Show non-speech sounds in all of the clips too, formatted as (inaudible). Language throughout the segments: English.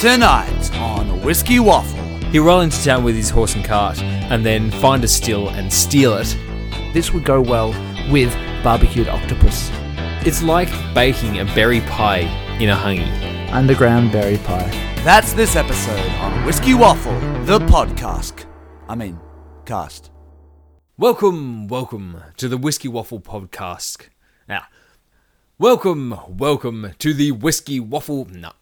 Tonight on Whiskey Waffle. He'll roll into town with his horse and cart and then find a still and steal it. This would go well with barbecued octopus. It's like baking a berry pie in a hangi. Underground berry pie. That's this episode on Whiskey Waffle, the podcast. I mean, cast. Welcome, welcome to the Whiskey Waffle podcast. Now, welcome, welcome to the Whiskey Waffle. No.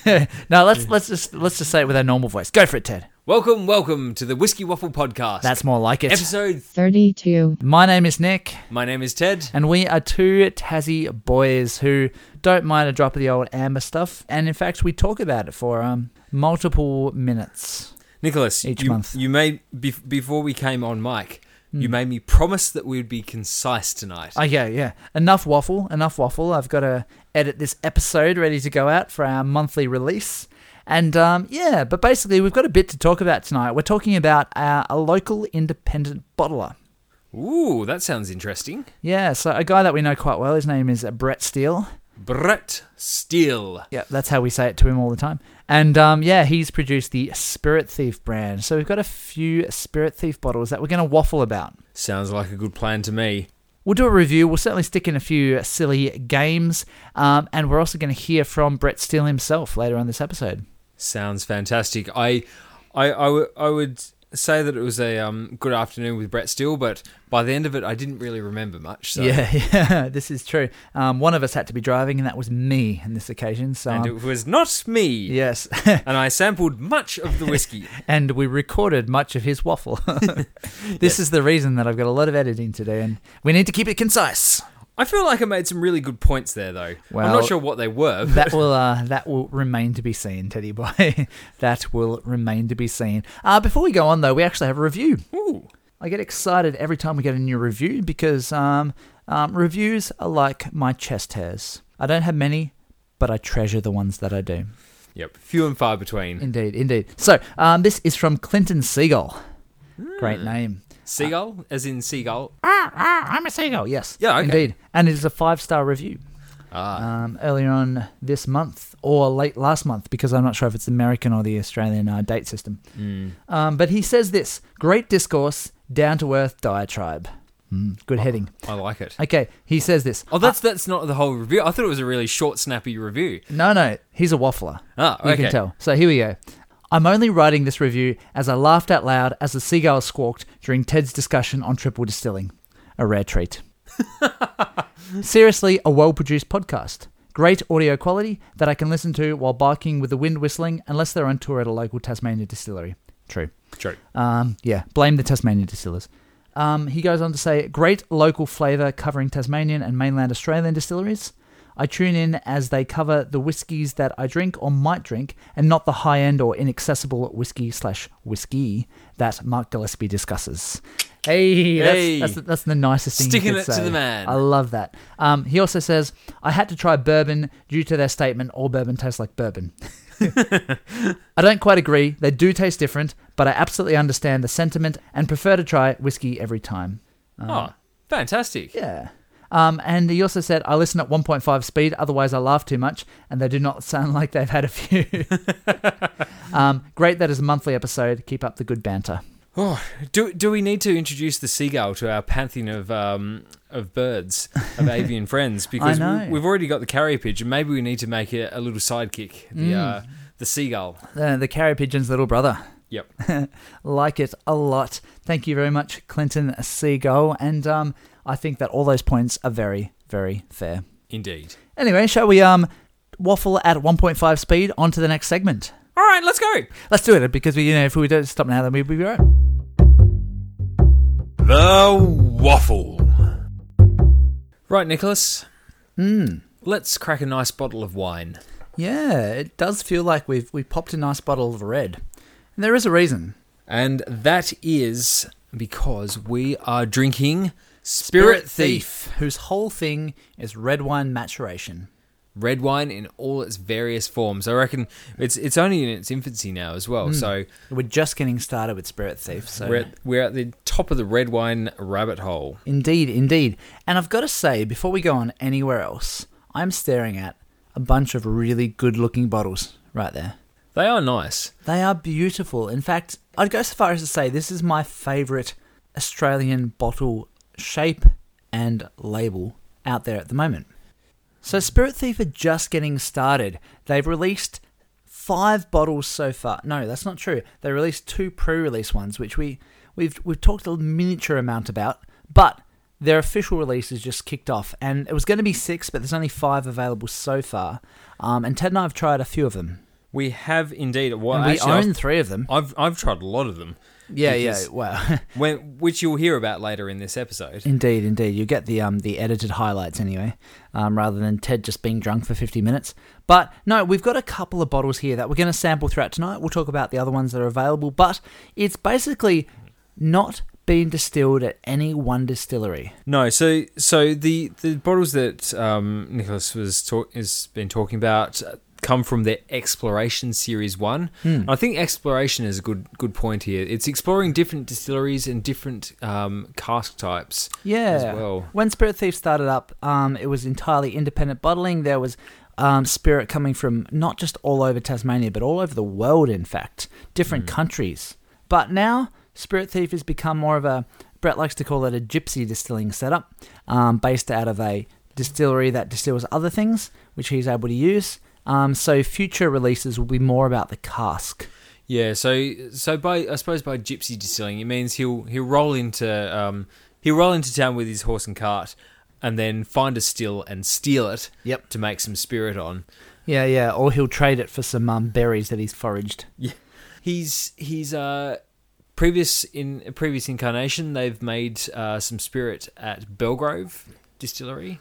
(laughs) no, let's let's just let's just say it with our normal voice. Go for it, Ted. Welcome, welcome to the Whiskey Waffle podcast. That's more like it. episode. 32. My name is Nick, My name is Ted. and we are two Tassie boys who don't mind a drop of the old amber stuff, and in fact, we talk about it for um multiple minutes. Nicholas, Each you, month. you made bef- before we came on mic. Hmm. You made me promise that we would be concise tonight. Oh yeah, yeah. Enough waffle, enough waffle. I've got to edit this episode ready to go out for our monthly release. And um, yeah, but basically we've got a bit to talk about tonight. We're talking about uh, a local independent bottler. Ooh, that sounds interesting. Yeah, so a guy that we know quite well. His name is Brett Steele. Brett Steele. Yeah, that's how we say it to him all the time. And um, yeah, he's produced the Spirit Thief brand. So we've got a few Spirit Thief bottles that we're going to waffle about. Sounds like a good plan to me. We'll do a review. We'll certainly stick in a few silly games. Um, and we're also going to hear from Brett Steele himself later on this episode. Sounds fantastic. I, I, I, w- I would say that it was a um, good afternoon with Brett Steele, but by the end of it, I didn't really remember much. So. Yeah, (laughs) yeah, this is true. Um, one of us had to be driving, and that was me on this occasion. So, And um, it was not me. yes, (laughs) And I sampled much of the whiskey. (laughs) and we recorded much of his waffle. this is the reason that I've got a lot of editing to do, and we need to keep it concise. I feel like I made some really good points there, though. I'm not sure what they were. But That will uh, that will remain to be seen, Teddy boy. (laughs) that will remain to be seen. Uh, before we go on, though, we actually have a review. Ooh. I get excited every time we get a new review because um, um, reviews are like my chest hairs. I don't have many, but I treasure the ones that I do. Yep, few and far between. Indeed, indeed. So um, this is from Clinton Seagull. Great name. Seagull, as in seagull. Ah, ah, I'm a seagull. Yes. Yeah, okay. Indeed, and it is a five star review. Ah, um, earlier on this month or late last month because I'm not sure if it's American or the Australian uh, date system. mm. Um, but he says this great discourse, down to earth diatribe. Mm, good heading. I like it. Okay, he says this. Oh, that's that's not the whole review. I thought it was a really short, snappy review. No, no, he's a waffler. Ah, You okay. can tell. So here we go. I'm only writing this review as I laughed out loud as the seagull squawked during Ted's discussion on triple distilling. A rare treat. (laughs) Seriously, a well produced podcast. Great audio quality that I can listen to while barking with the wind whistling, unless they're on tour at a local Tasmania distillery. True. True. Um, yeah, blame the Tasmanian distillers. Um, he goes on to say, great local flavour covering Tasmanian and mainland Australian distilleries. I tune in as they cover the whiskies that I drink or might drink, and not the high end or inaccessible whiskey slash whiskey that Mark Gillespie discusses. Hey, that's, Hey. that's, the, that's the nicest thing. Sticking it to the man. I love that. Um, he also says, I had to try bourbon due to their statement, all bourbon tastes like bourbon. (laughs) I don't quite agree. They do taste different, but I absolutely understand the sentiment and prefer to try whiskey every time. oh, fantastic. Yeah. Um, and he also said, I listen at 1.5 speed, otherwise I laugh too much, and they do not (laughs) sound like they've had a few. (laughs) um, great that is a monthly episode. Keep up the good banter. Oh, do do we need to introduce the seagull to our pantheon of um of birds of (laughs) avian friends? Because. We, we've already got the carrier pigeon. Maybe we need to make it a little sidekick. The Mm. uh, the seagull. Uh, the carrier pigeon's little brother. Yep. (laughs) like it a lot. Thank you very much, Clinton Seagull. And um, I think that all those points are very, very fair. Indeed. Anyway, shall we um waffle at 1.5 speed on to the next segment? All right, let's go. Let's do it because we, you know, if we don't stop now, then we'll be right. The waffle. Right, Nicholas. Hmm. Let's crack a nice bottle of wine. Yeah, it does feel like we've we popped a nice bottle of red, and there is a reason. And that is because we are drinking Spirit Thief. whose whole thing is red wine maturation. red wine in all its various forms. I reckon it's it's only in its infancy now as well. Hmm. So We're just getting started with Spirit Thief, so we're at, we're at the top of the red wine rabbit hole. Indeed, indeed. And I've got to say, before we go on anywhere else, I'm staring at a bunch of really good looking bottles right there. They are nice. They are beautiful. In fact, I'd go so far as to say this is my favourite Australian bottle shape and label out there at the moment. So, Spirit Thief are just getting started. They've released five bottles so far. No, that's not true. They released two pre-release ones, which we we've we've talked a miniature amount about, but their official release has just kicked off, and it was going to be six, but there's only five available so far. Um, and Ted and I have tried a few of them. We have indeed. Well, And we actually, own I've, three of them. I've I've tried a lot of them. Yeah, yeah. Wow. (laughs) When, which you'll hear about later in this episode. Indeed, indeed. You get the um the edited highlights anyway, um, rather than Ted just being drunk for fifty minutes. But no, we've got a couple of bottles here that we're going to sample throughout tonight. We'll talk about the other ones that are available, but it's basically not being distilled at any one distillery. No, so so the the bottles that um, Nicholas was talk, has been talking about come from their exploration series one. I think exploration is a good good point here. It's exploring different distilleries and different um, cask types. Yeah. as well. When Spirit Thief started up, um, it was entirely independent bottling. There was um, spirit coming from not just all over Tasmania, but all over the world, in fact, different countries. But now, Spirit Thief has become more of a, Brett likes to call it a gypsy distilling setup, um, based out of a distillery that distills other things, which he's able to use. Um, so future releases will be more about the cask. Yeah, so so by I suppose by gypsy distilling, it means he'll he'll roll into um, he'll roll into town with his horse and cart, and then find a still and steal it. Yep. To make some spirit on. Yeah, yeah. Or he'll trade it for some um, berries that he's foraged. Yeah, He's he's uh previous in a previous incarnation they've made uh, some spirit at Belgrove Distillery.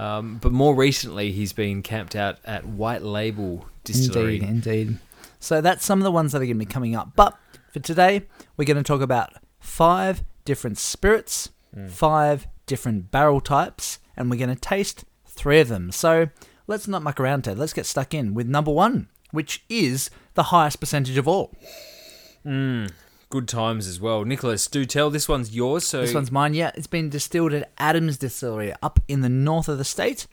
Um, but more recently, he's been camped out at White Label Distillery. Indeed, indeed. So that's some of the ones that are going to be coming up. But for today, we're going to talk about five different spirits, five different barrel types, and we're going to taste three of them. So let's not muck around, Ted. Let's get stuck in with number one, which is the highest percentage of all. Good times as well. Nicholas, do tell. This one's yours. So This one's mine. Yeah, it's been distilled at Adams Distillery up in the north of the state,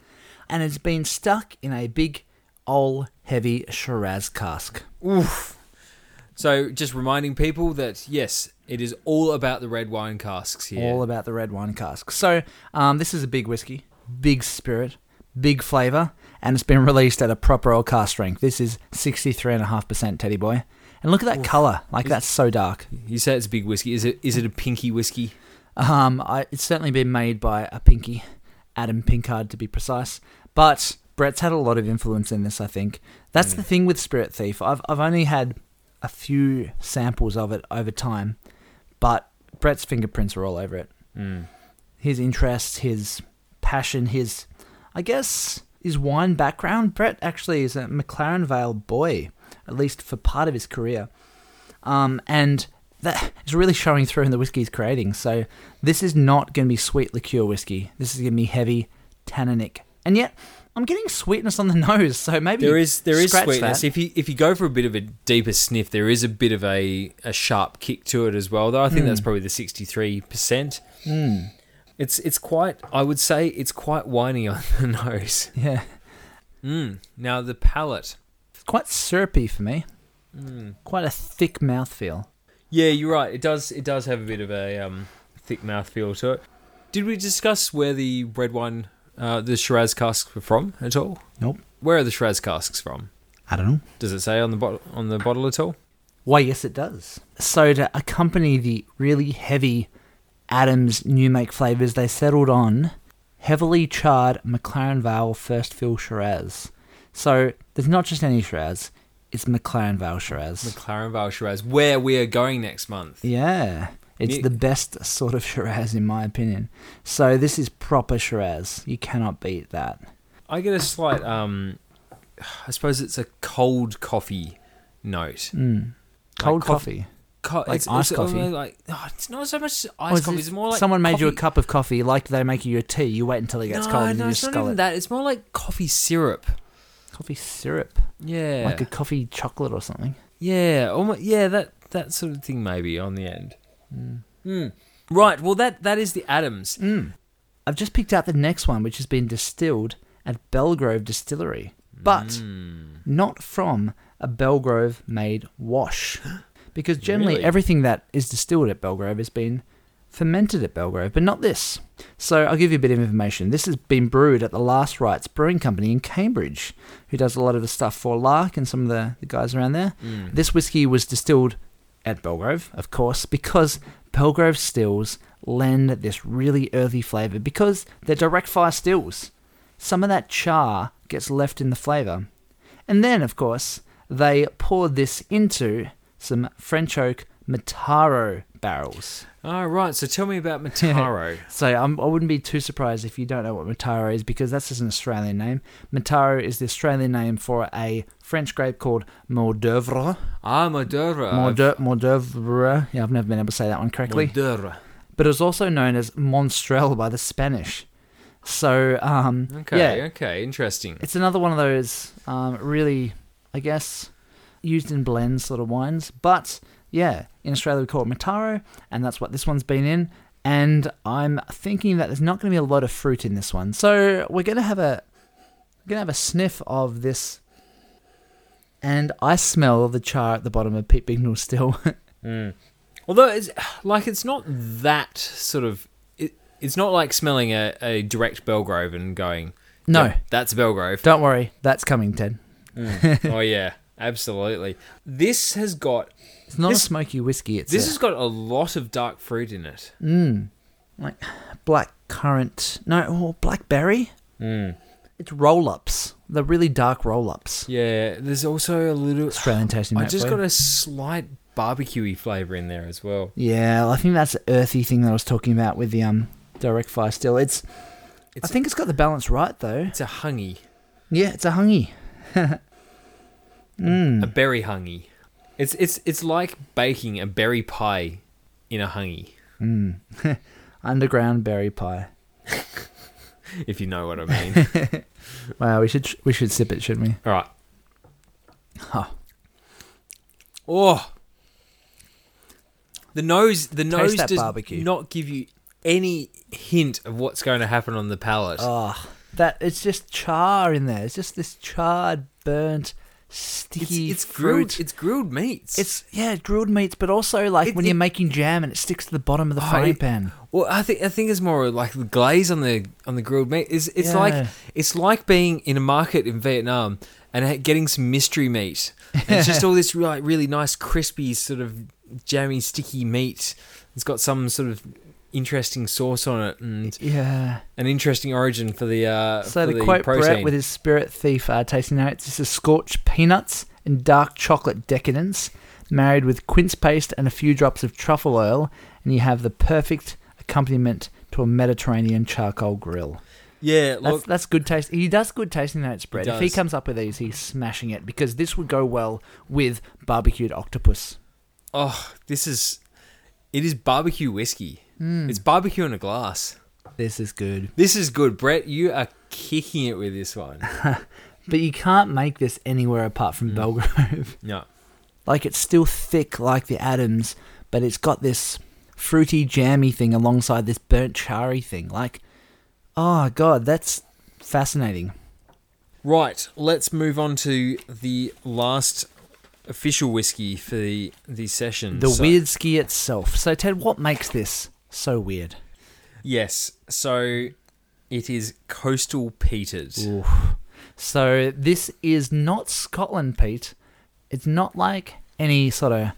and it's been stuck in a big, old, heavy Shiraz cask. Oof. So, just reminding people that yes, it is all about the red wine casks here. All about the red wine cask. So, um, this is a big whiskey, big spirit, big flavour, and it's been released at a proper old cask strength. This is 63.5% Teddy Boy. And look at that colour. Like, that's so dark. you say it's a big whiskey. Is it? Is it a pinky whiskey? Um, I, it's certainly been made by a pinky, Adam Pinkard to be precise. But Brett's had a lot of influence in this, I think. That's the thing with Spirit Thief. I've, I've only had a few samples of it over time, but Brett's fingerprints are all over it. Mm. His interests, his passion, his, I guess, his wine background. Brett actually is a McLaren Vale boy, at least for part of his career. Um, and that is really showing through in the whiskey he's creating. So this is not going to be sweet liqueur whiskey. This is going to be heavy tanninic. And yet, I'm getting sweetness on the (laughs) nose. So maybe There is there is sweetness. that. If you if you go for a bit of a deeper sniff, there is a bit of a, a sharp kick to it as well. Though I think that's probably the sixty three percent. Mm, It's it's quite. I would say it's quite whiny on (laughs) the nose. yeah, Mm. Now the palate. Quite syrupy for me. Mm. Quite a thick mouthfeel. Yeah, you're right. It does it does have a bit of a um, thick mouthfeel to it. Did we discuss where the red wine, uh, the Shiraz casks were from at all? Nope. Where are the Shiraz casks from? I don't know. Does it say on the bottle on the bottle at all? Why, yes, it does. So, to accompany the really heavy Adams new make flavors, they settled on heavily charred McLaren Vale First Fill Shiraz. So, there's not just any Shiraz, it's McLaren Vale Shiraz. McLaren Vale Shiraz, where we are going next month. yeah, it's the best sort of Shiraz, in my opinion. So, this is proper Shiraz. You cannot beat that. I get a slight, um, I suppose it's a cold coffee note. Mm. Cold coff- coffee. Co- Like it's, iced it's coffee? Like oh, it's not so much Or iced coffee. It's more like someone made you a cup of coffee like they make you a tea. You wait until it gets no, cold and no, you it's just not even it. that. It's more like coffee syrup. Coffee syrup. Yeah, Like a coffee chocolate or something. yeah, almost, yeah. That that sort of thing maybe on the end. Mm. Right. Well, that that is the Adams. Mm. I've just picked out the next one, which has been distilled at Belgrove Distillery, but Mm. not from a Belgrove made wash. (gasps) Because generally Really? everything that is distilled at Belgrove has been fermented at Belgrove, but not this. So I'll give you a bit of information. This has been brewed at the Last Rites Brewing Company in Cambridge, who does a lot of the stuff for Lark and some of the, the guys around there. Mm. This whiskey was distilled at Belgrove, of course, because Belgrove stills lend this really earthy flavour because they're direct fire stills. Some of that char gets left in the flavour. And then, of course, they poured this into some French oak Mataro barrels. Oh, right. So tell me about (laughs) Mataro. So I'm, I wouldn't be too surprised if you don't know what Mataro is because that's just an Australian name. Mataro is the Australian name for a French grape called Mourvèdre. ah, Madura. Mourvèdre. Mourvèdre. Yeah, I've never been able to say that one correctly. But it was also known as Monastrell by the Spanish. So, um, Okay, yeah, okay. Interesting. it's another one of those um, really, I guess, used in blends sort of wines. But yeah, in Australia we call it Mataro, and that's what this one's been in. And I'm thinking that there's not going to be a lot of fruit in this one, so we're going to have a we're going to have a sniff of this. And I smell the char at the bottom of Pete Bignell still. (laughs) Mm. Although it's like it's not that sort of. It, it's not like smelling a, a direct Belgrove and going. no, "Yep, that's Belgrove. don't worry, that's coming, Ted. oh yeah, absolutely. This has got It's not This- a smoky whiskey. It's this a, has got a lot of dark fruit in it. mm, like black currant. No, or blackberry. Mm. It's roll ups. The really dark roll ups. Yeah, there's also a little. Australian tasting. I note just got a slight barbecuey flavour in there as well. Yeah, I think that's the earthy thing that I was talking about with the um direct fire still. It's, I It's- think it's got the balance right though. It's a hangi, Yeah, it's a hangi. (laughs) a mm. berry hangi. It's it's it's like baking a berry pie in a hangi, Mm. (laughs) Underground berry pie. (laughs) if you know what I mean. (laughs) Wow, we should we should sip it, shouldn't we? All right. Huh. Oh, the nose the nose that does barbecue. not give you any hint of what's going to happen on the palate. Oh, that it's just char in there. It's just this charred, burnt, sticky it's grilled fruit. it's grilled meats. It's yeah, grilled meats, but also like It- when it- you're making jam and it sticks to the bottom of the Oh, frying it- pan. Well, I think I think it's more like the glaze on the on the grilled meat. It's it's Yeah. like it's like being in a market in Vietnam and ha- getting some mystery meat. And it's just (laughs) all this like really nice, crispy, sort of jammy, sticky meat. It's got some sort of interesting sauce on it and Yeah. an interesting origin for the uh, So for to the quote protein. Brett with his Spirit Thief uh, tasting notes, this is scorched peanuts and dark chocolate decadence, married with quince paste and a few drops of truffle oil, and you have the perfect accompaniment to a Mediterranean charcoal grill. yeah, That's, look, that's good taste. He does good tasting notes, Brett. If he comes up with these, he's smashing it because this would go well with barbecued octopus. oh, this is it is barbecue whiskey. Mm. It's barbecue in a glass. This is good. This is good, Brett. You are kicking it with this one. (laughs) But you can't make this anywhere apart from Mm. Belgrove. (laughs) No. like it's still thick like the Adams, but it's got this fruity jammy thing alongside this burnt charry thing. Like, oh god, that's fascinating. Right, let's move on to the last official whiskey for the, the session. The So- weird ski itself. So Ted, what makes this so weird? Yes, so it is Coastal Peters. Oof. So this is not Scotland, peat. It's not like any sort of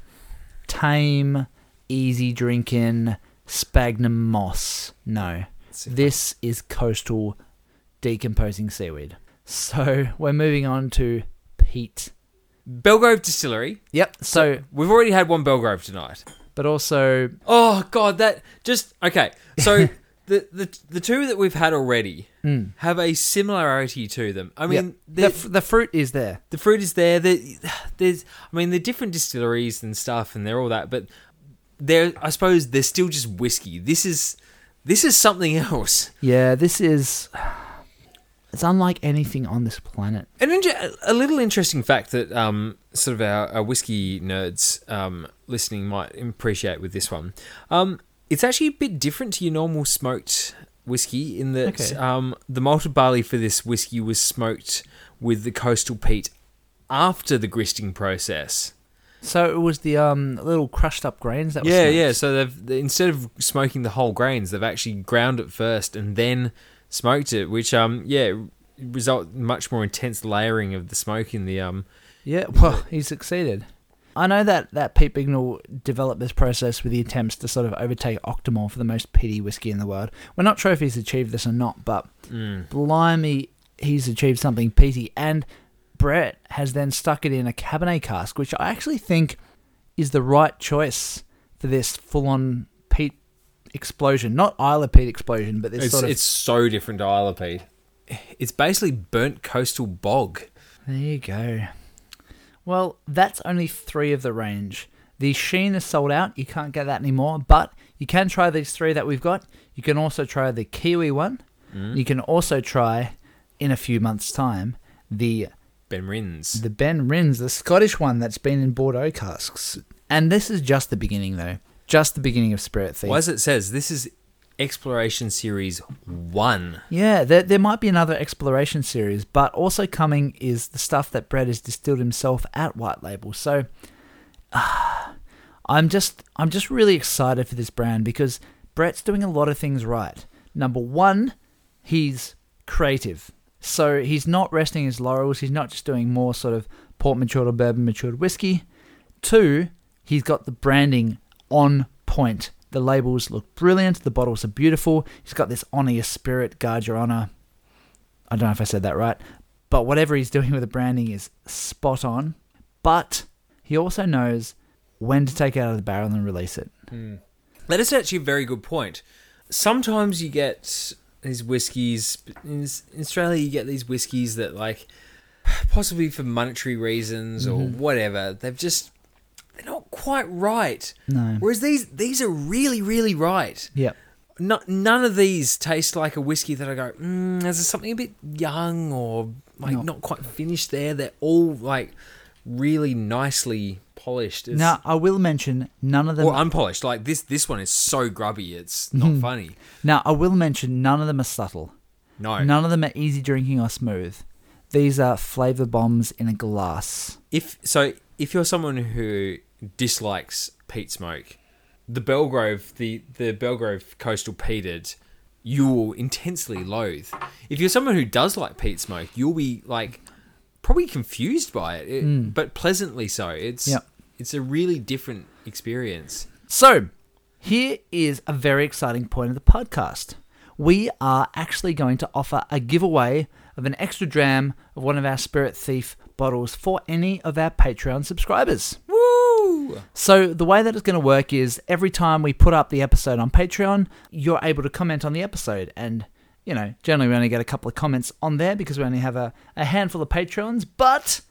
tame, easy drinking sphagnum moss. No. Let's see if This is coastal decomposing seaweed. So we're moving on to peat. Belgrove Distillery. Yep. So, We've already had one Belgrove tonight. But also, Oh god, that just okay. So (laughs) the the the two that we've had already mm, have a similarity to them. I mean, yep. the, the, f- the fruit is there. the fruit is there. The, there's, I mean, they're different distilleries and stuff, and they're all that. But they're, I suppose, they're still just whiskey. This is, this is something else. Yeah, this is. It's unlike anything on this planet. An inter- a little interesting fact that um, sort of our, our whiskey nerds um, listening might appreciate with this one. Um, it's actually a bit different to your normal smoked whiskey in that Okay. um, the malted barley for this whiskey was smoked with the coastal peat after the gristing process. So it was the um little crushed up grains that. Were Yeah, smoked. yeah. So they've they, instead of smoking the whole grains, they've actually ground it first and then smoked it, which um yeah result much more intense layering of the smoke in the um Yeah, well, (laughs) he succeeded. I know that, that Pete Bignell developed this process with the attempts to sort of overtake Octomore for the most peaty whiskey in the world. We're not sure if he's achieved this or not, but mm, blimey, he's achieved something peaty. And Brett has then stuck it in a Cabernet cask, which I actually think is the right choice for this full on peat explosion. Not Islay peat explosion, but this it's sort of. it's so different to Islay peat. It's basically burnt coastal bog. There you go. Well, that's only three of the range. The Sheen is sold out. You can't get that anymore. But you can try these three that we've got. You can also try the Kiwi one. Mm. You can also try, in a few months' time, the Benrinnes. the Benrinnes, the Scottish one that's been in Bordeaux casks. And this is just the beginning, though. Just the beginning of Spirit Thief. Why as it says this is Exploration Series One. Yeah, there, there might be another exploration series, but also coming is the stuff that Brett has distilled himself at White Label. So ah, I'm just I'm just really excited for this brand because Brett's doing a lot of things right. Number one, he's creative. So he's not resting his laurels. He's not just doing more sort of port matured or bourbon matured whiskey. Two, he's got the branding on point. The labels look brilliant. The bottles are beautiful. He's got this honor your spirit, guard your honor. I don't know if I said that right, but whatever he's doing with the branding is spot on. But he also knows when to take it out of the barrel and release it. Hmm. That is actually a very good point. Sometimes you get these whiskies in in Australia. You get these whiskies that, like, possibly for monetary reasons or mm-hmm. whatever, they've just they're not quite right. No. Whereas these these are really really right. Yep. No, none of these taste like a whiskey that I go, mm, there's something a bit young or like No. not quite finished there. They're all like really nicely polished. It's, Now I will mention none of them. or unpolished. Like this, this one is so grubby. It's not funny. now I will mention none of them are subtle. No. None of them are easy drinking or smooth. These are flavor bombs in a glass. If so, if you're someone who dislikes peat smoke, the Belgrove, the the Belgrove coastal peated, you will intensely loathe. If you're someone who does like peat smoke, you'll be like probably confused by it, it- hmm. but pleasantly so. It's Yep. it's a really different experience. So, here is a very exciting point of the podcast. We are actually going to offer a giveaway of an extra dram of one of our Spirit Thief bottles for any of our Patreon subscribers. So, the way that it's going to work is every time we put up the episode on Patreon, you're able to comment on the episode. And, you know, generally we only get a couple of comments on there because we only have a, a handful of Patreons. But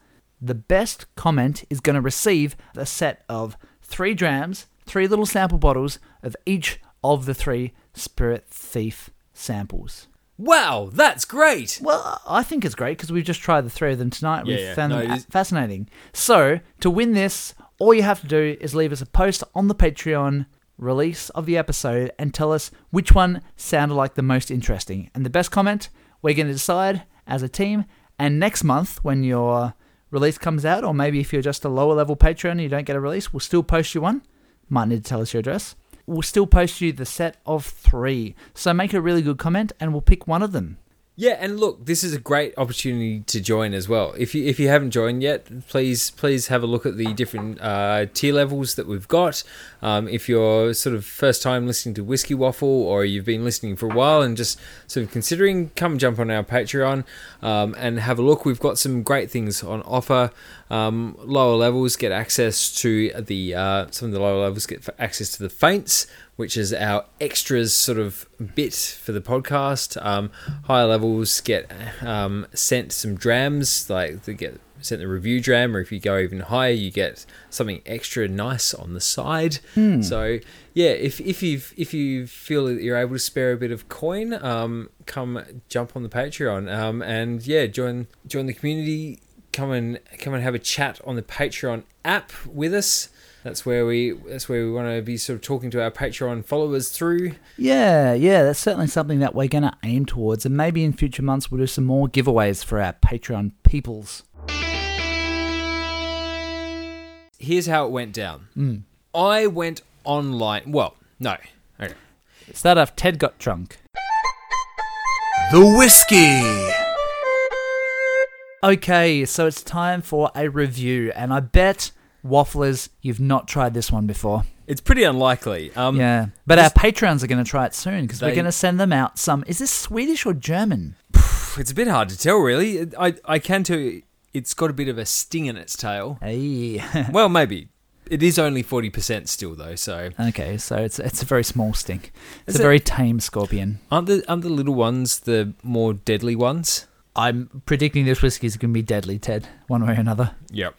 the best comment is going to receive a set of three drams, three little sample bottles of each of the three Spirit Thief samples. Wow, that's great. Well, I think it's great because we've just tried the three of them tonight. Yeah, We've yeah. found No, them it a- is- fascinating. So, to win this, all you have to do is leave us a post on the Patreon release of the episode and tell us which one sounded like the most interesting. And the best comment, we're going to decide as a team. And next month, when your release comes out, or maybe if you're just a lower level Patreon and you don't get a release, we'll still post you one. Might need to tell us your address. We'll still post you the set of three. So make a really good comment and we'll pick one of them. Yeah, and look, this is a great opportunity to join as well. If you if you haven't joined yet, please please have a look at the different uh, tier levels that we've got. Um, if you're sort of first time listening to Whiskey Waffle, or you've been listening for a while and just sort of considering, come jump on our Patreon um, and have a look. We've got some great things on offer. Um, lower levels get access to the uh, some of the lower levels get access to the faints which is our extras sort of bit for the podcast. Um, higher levels get um, sent some drams, like they get sent the review dram, or if you go even higher, you get something extra nice on the side. So yeah, if if you if you feel that you're able to spare a bit of coin, um, come jump on the Patreon, um, and yeah, join join the community. Come and come and have a chat on the Patreon app with us. That's where we that's where we want to be sort of talking to our Patreon followers through. Yeah, yeah, that's certainly something that we're going to aim towards. And maybe in future months, we'll do some more giveaways for our Patreon peoples. here's how it went down. Mm. I went online. Well, no. Okay. Start off. Ted got drunk. The whiskey. Okay, so it's time for a review, and I bet wafflers you've not tried this one before. It's pretty unlikely. Um, yeah, but our patrons are going to try it soon because we're They- going to send them out some. Is this Swedish or German? (sighs) It's a bit hard to tell, really. I I can tell you, it's got a bit of a sting in its tail. Hey. (laughs) well, maybe. It is only forty percent still, though. So okay, so it's it's a very small stink. It's Is a it- very tame scorpion. aren't the aren't the little ones the more deadly ones? I'm predicting this whiskey is going to be deadly, Ted, one way or another. Yep.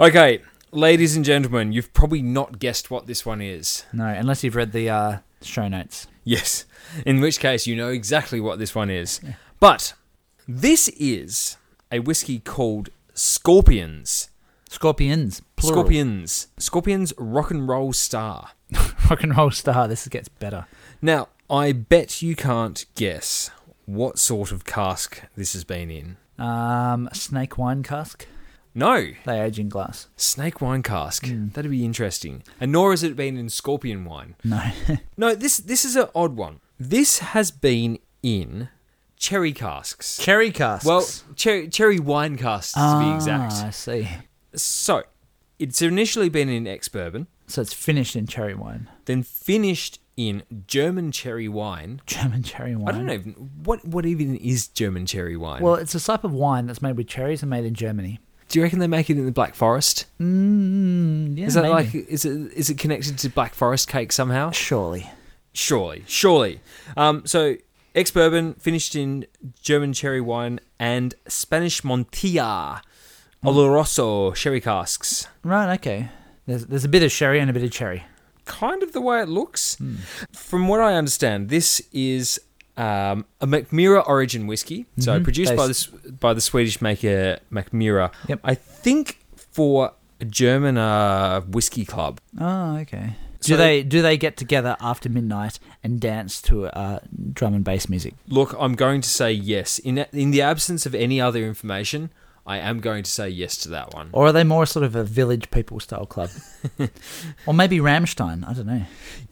Okay, ladies and gentlemen, you've probably not guessed what this one is. No, unless you've read the uh, show notes. Yes. In which case, you know exactly what this one is. But this is a whiskey called Scorpions. Scorpions, plural. Scorpions. Scorpions Rock and Roll Star. (laughs) Rock and roll star. This gets better. Now, I bet you can't guess what sort of cask this has been in. Um, snake wine cask. No, They age in glass. snake wine cask. Mm. That'd be interesting. And nor has it been in scorpion wine. No. (laughs) No, this this is an odd one. This has been in cherry casks. Cherry casks. Well, cherry cherry wine casks to be Ah, I exact. see. So, it's initially been in ex bourbon, So it's finished in cherry wine. then finished in German cherry wine. German cherry wine. I don't know even, what what even is German cherry wine. Well, it's a type of wine that's made with cherries and made in Germany. Do you reckon they make it in the Black Forest? Mm, yeah, is that maybe. like is it is it connected to Black Forest cake somehow? Surely. Surely, surely. Um, so ex bourbon finished in German cherry wine and Spanish Montilla, Oloroso sherry casks. Right, okay. There's, there's a bit of sherry and a bit of cherry. Kind of the way it looks. From what I understand, this is um, a Mackmyra origin whiskey. So Mhm. produced They by the by the Swedish maker Mackmyra. Yep. I think for a German uh, whiskey club. Oh, okay. So- do they do they get together after midnight and dance to uh, drum and bass music? Look, I'm going to say yes. In in the absence of any other information, I am going to say yes to that one. Or are they more sort of a village people style club? (laughs) or maybe Rammstein, I don't know.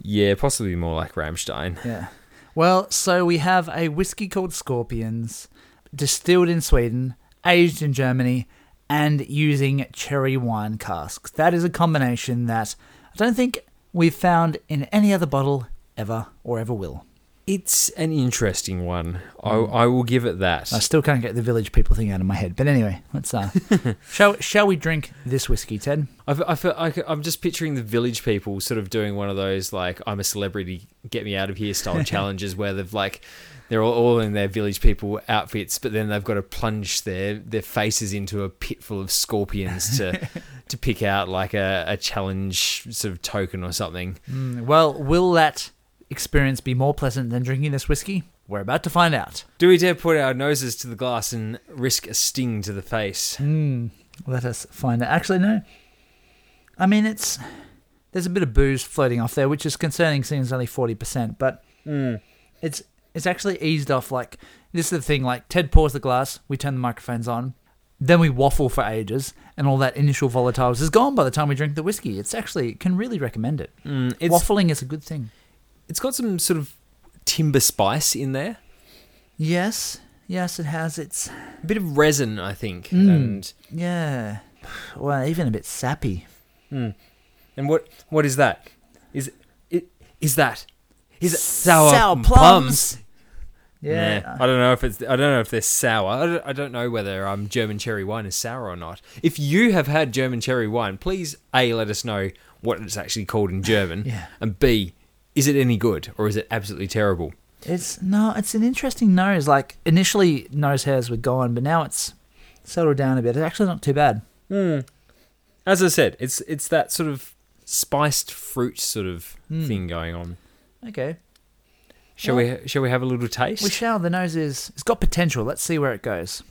Yeah, possibly more like Rammstein. Yeah. Well, so we have a whiskey called Scorpions, distilled in Sweden, aged in Germany, and using cherry wine casks. That is a combination that I don't think we've found in any other bottle ever or ever will. It's an interesting one. I, I will give it that. I still can't get the village people thing out of my head. But anyway, let's uh, (laughs) shall shall we drink this whiskey, Ted? I, fe- I feel, I, am just picturing the village people sort of doing one of those like I'm a celebrity, get me out of here style (laughs) challenges where they've like they're all, all in their village people outfits, but then they've got to plunge their their faces into a pit full of scorpions to (laughs) to pick out like a, a challenge sort of token or something. Mm, well, will that experience be more pleasant than drinking this whiskey? We're about to find out. Do we dare put our noses to the glass and risk a sting to the face? Mm, let us find out. Actually, no. I mean, it's there's a bit of booze floating off there, which is concerning, seeing it's only forty percent. But it's it's actually eased off. Like this is the thing. Like Ted pours the glass, we turn the microphones on, then we waffle for ages, and all that initial volatiles is gone by the time we drink the whiskey. It's actually can really recommend it. Mm, it's Waffling is a good thing. It's got some sort of timber spice in there, Yes, yes, it has. It's a bit of resin, I think, Mm. and yeah, well, even a bit sappy. Mm. And what what is that? Is it is that is it sour, Sour plums? plums. Yeah, Nah, I don't know if it's I don't know if they're sour. I don't, I don't know whether um German cherry wine is sour or not. If you have had German cherry wine, please a let us know what it's actually called in German, (laughs) Yeah. and b is it any good or is it absolutely terrible? It's no, it's an interesting nose. Like initially, nose hairs were gone, but now it's settled down a bit. It's actually not too bad. As I said, it's it's that sort of spiced fruit sort of Mm. thing going on. Okay, Shall we shall we have a little taste? we shall. The nose is it's got potential. Let's see where it goes.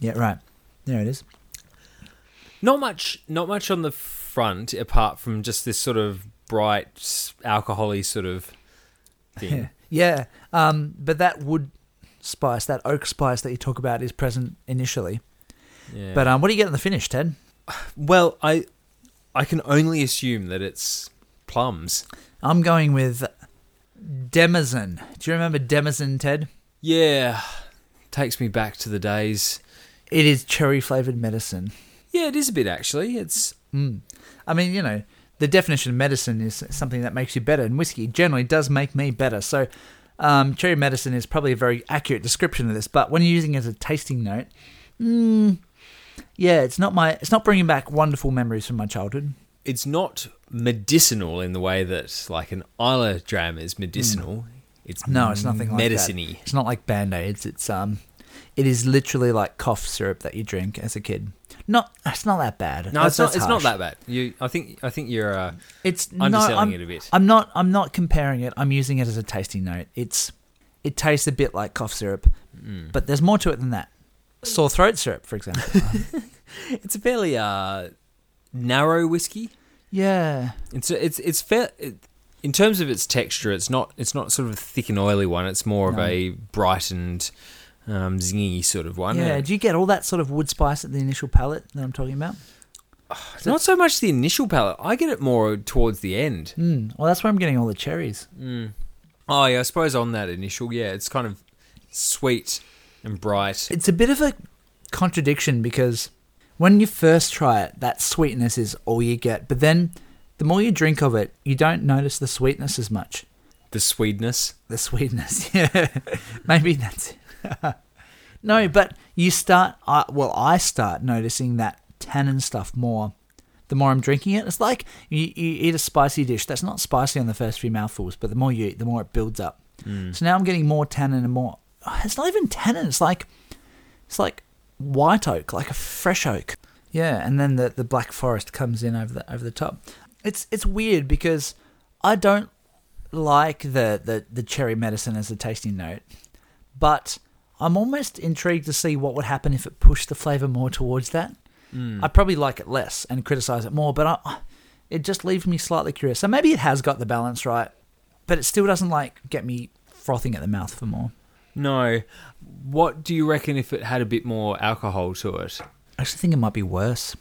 Yeah, right. There it is. Not much, not much on the front, apart from just this sort of bright, alcoholy sort of thing. Yeah, (laughs) yeah. Um, but that wood spice, that oak spice that you talk about, is present initially. Yeah. But um, what do you get in the finish, Ted? Well, I I can only assume that it's plums. I'm going with Demazin. Do you remember Demazin, Ted? Yeah, takes me back to the days. It is cherry flavored medicine. Yeah, it is a bit actually. It's Mm. I mean, you know, the definition of medicine is something that makes you better, and whiskey generally does make me better. So, um, cherry medicine is probably a very accurate description of this. But when you're using it as a tasting note, mm, yeah, it's not my, it's not bringing back wonderful memories from my childhood. it's not medicinal in the way that like an Islay dram is medicinal. It's No, it's nothing like medicine-y. that. It's not like band aids. It's um, it is literally like cough syrup that you drink as a kid. Not, it's not that bad. No, That's- it's not. that's It's not harsh. that bad. You, I think, I think you're. Uh, It's no, underselling I'm, it a bit. I'm not. I'm not comparing it. I'm using it as a tasting note. It's it tastes a bit like cough syrup, mm. but there's more to it than that. Sore throat syrup, for example. (laughs) it's a fairly uh, narrow whiskey. yeah, It's it's it's fair. It, in terms of its texture, it's not it's not sort of a thick and oily one. It's more No. of a bright and um, zingy sort of one. yeah. Do you get all that sort of wood spice at the initial palate that I'm talking about? It's not so much the initial palate. I get it more towards the end. Mm, well, that's where I'm getting all the cherries. Mm. Oh yeah, I suppose on that initial, yeah, it's kind of sweet and bright. It's a bit of a contradiction because when you first try it, that sweetness is all you get. But then, the more you drink of it, you don't notice the sweetness as much. The sweetness. The sweetness, (laughs) yeah. Maybe that's it. (laughs) no, but you start. I well, I start noticing that tannin stuff more. The more I'm drinking it, it's like you, you eat a spicy dish that's not spicy on the first few mouthfuls, but the more you eat, the more it builds up. Mm. So now I'm getting more tannin and more. It's not even tannin. It's like it's like white oak, like a fresh oak. Yeah, and then the the black forest comes in over the over the top. It's it's weird because I don't like the the, the cherry medicine as a tasting note, but I'm almost intrigued to see what would happen if it pushed the flavor more towards that. Mm. I'd probably like it less and criticize it more, but I, it just leaves me slightly curious. So maybe it has got the balance right, but it still doesn't like get me frothing at the mouth for more. No. What do you reckon if it had a bit more alcohol to it? I actually think it might be worse.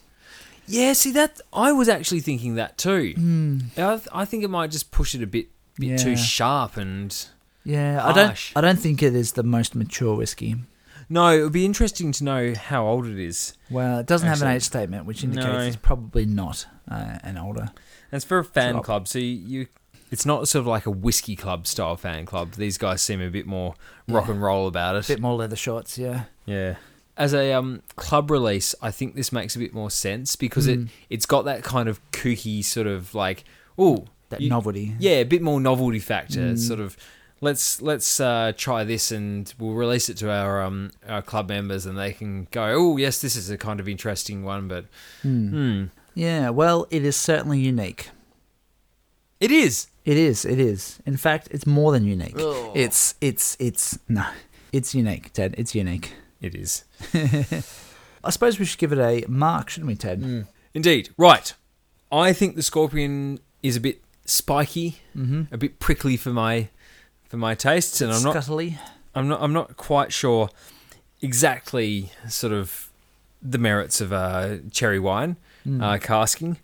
Yeah, see that I was actually thinking that too. Mm. I, th- I think it might just push it a bit bit Yeah. too sharp and Yeah, I don't. I don't think it is the most mature whiskey. no, it would be interesting to know how old it is. Well, it doesn't have an Actually, age statement, which indicates no. it's probably not uh, an older. And it's for a fan Drop. club, so you, you it's not sort of like a whiskey club style fan club. These guys seem a bit more rock and roll about it. A bit more leather shorts, yeah. Yeah. As a um, club release, I think this makes a bit more sense because it it's got that kind of kooky sort of like oh That novelty. yeah a bit more novelty factor. It's Mm. sort of let's let's uh, try this and we'll release it to our um our club members and they can go oh yes this is a kind of interesting one but Mm. hmm Yeah, well, it is certainly unique. it is It is. It is. In fact, it's more than unique. Oh. It's. It's. It's. No. It's unique, Ted. It's unique. it is (laughs) I suppose we should give it a mark, shouldn't we, Ted? Mm. indeed right. I think the scorpion is a bit spiky, Mm-hmm. a bit prickly for my for my tastes, and I'm not Scuttly. I'm not I'm not quite sure exactly sort of the merits of uh, cherry wine Mm. uh, casking.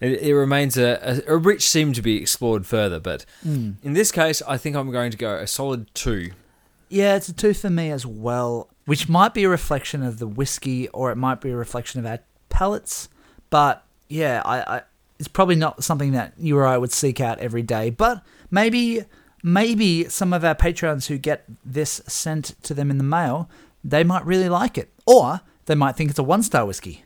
It, it remains a, a, a rich seam to be explored further, but Mm. in this case, I think I'm going to go a solid two. Yeah, it's a two for me as well, which might be a reflection of the whiskey or it might be a reflection of our palates. But yeah, I, I it's probably not something that you or I would seek out every day. But maybe maybe some of our patrons who get this sent to them in the mail, they might really like it. Or they might think it's a one star whiskey.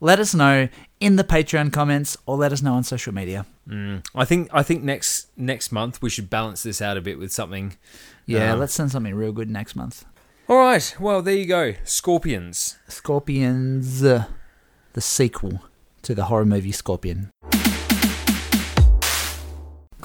Let us know in the Patreon comments or let us know on social media. Mm. I think I think next next month we should balance this out a bit with something. Yeah, Um, let's send something real good next month. All right, well there you go, Scorpions. Scorpions, the sequel to the horror movie Scorpion.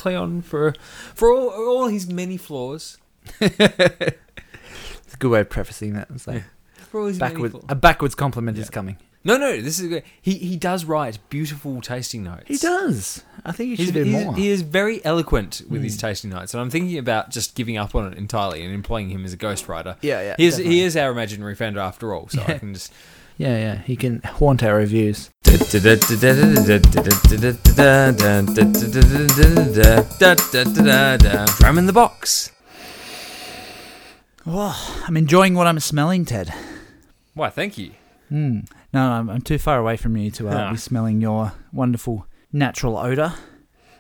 Cleon for for all, all his many flaws. (laughs) It's a good way of prefacing that. It's like For all his many flaws. a backwards compliment is coming. No, no, this is good. He he does write beautiful tasting notes. He does. I think he He's, should do he's- more. he is very eloquent with his Mm. tasting notes, and I'm thinking about just giving up on it entirely and employing him as a ghostwriter. yeah, yeah. He is, definitely. he is our imaginary friend after all, so I can just. Yeah, yeah. He can haunt our reviews. Drum in the box. Oh, I'm enjoying what I'm smelling, Ted. Why, thank you. Hmm. No, I'm, I'm too far away from you to uh, be smelling your wonderful natural odor.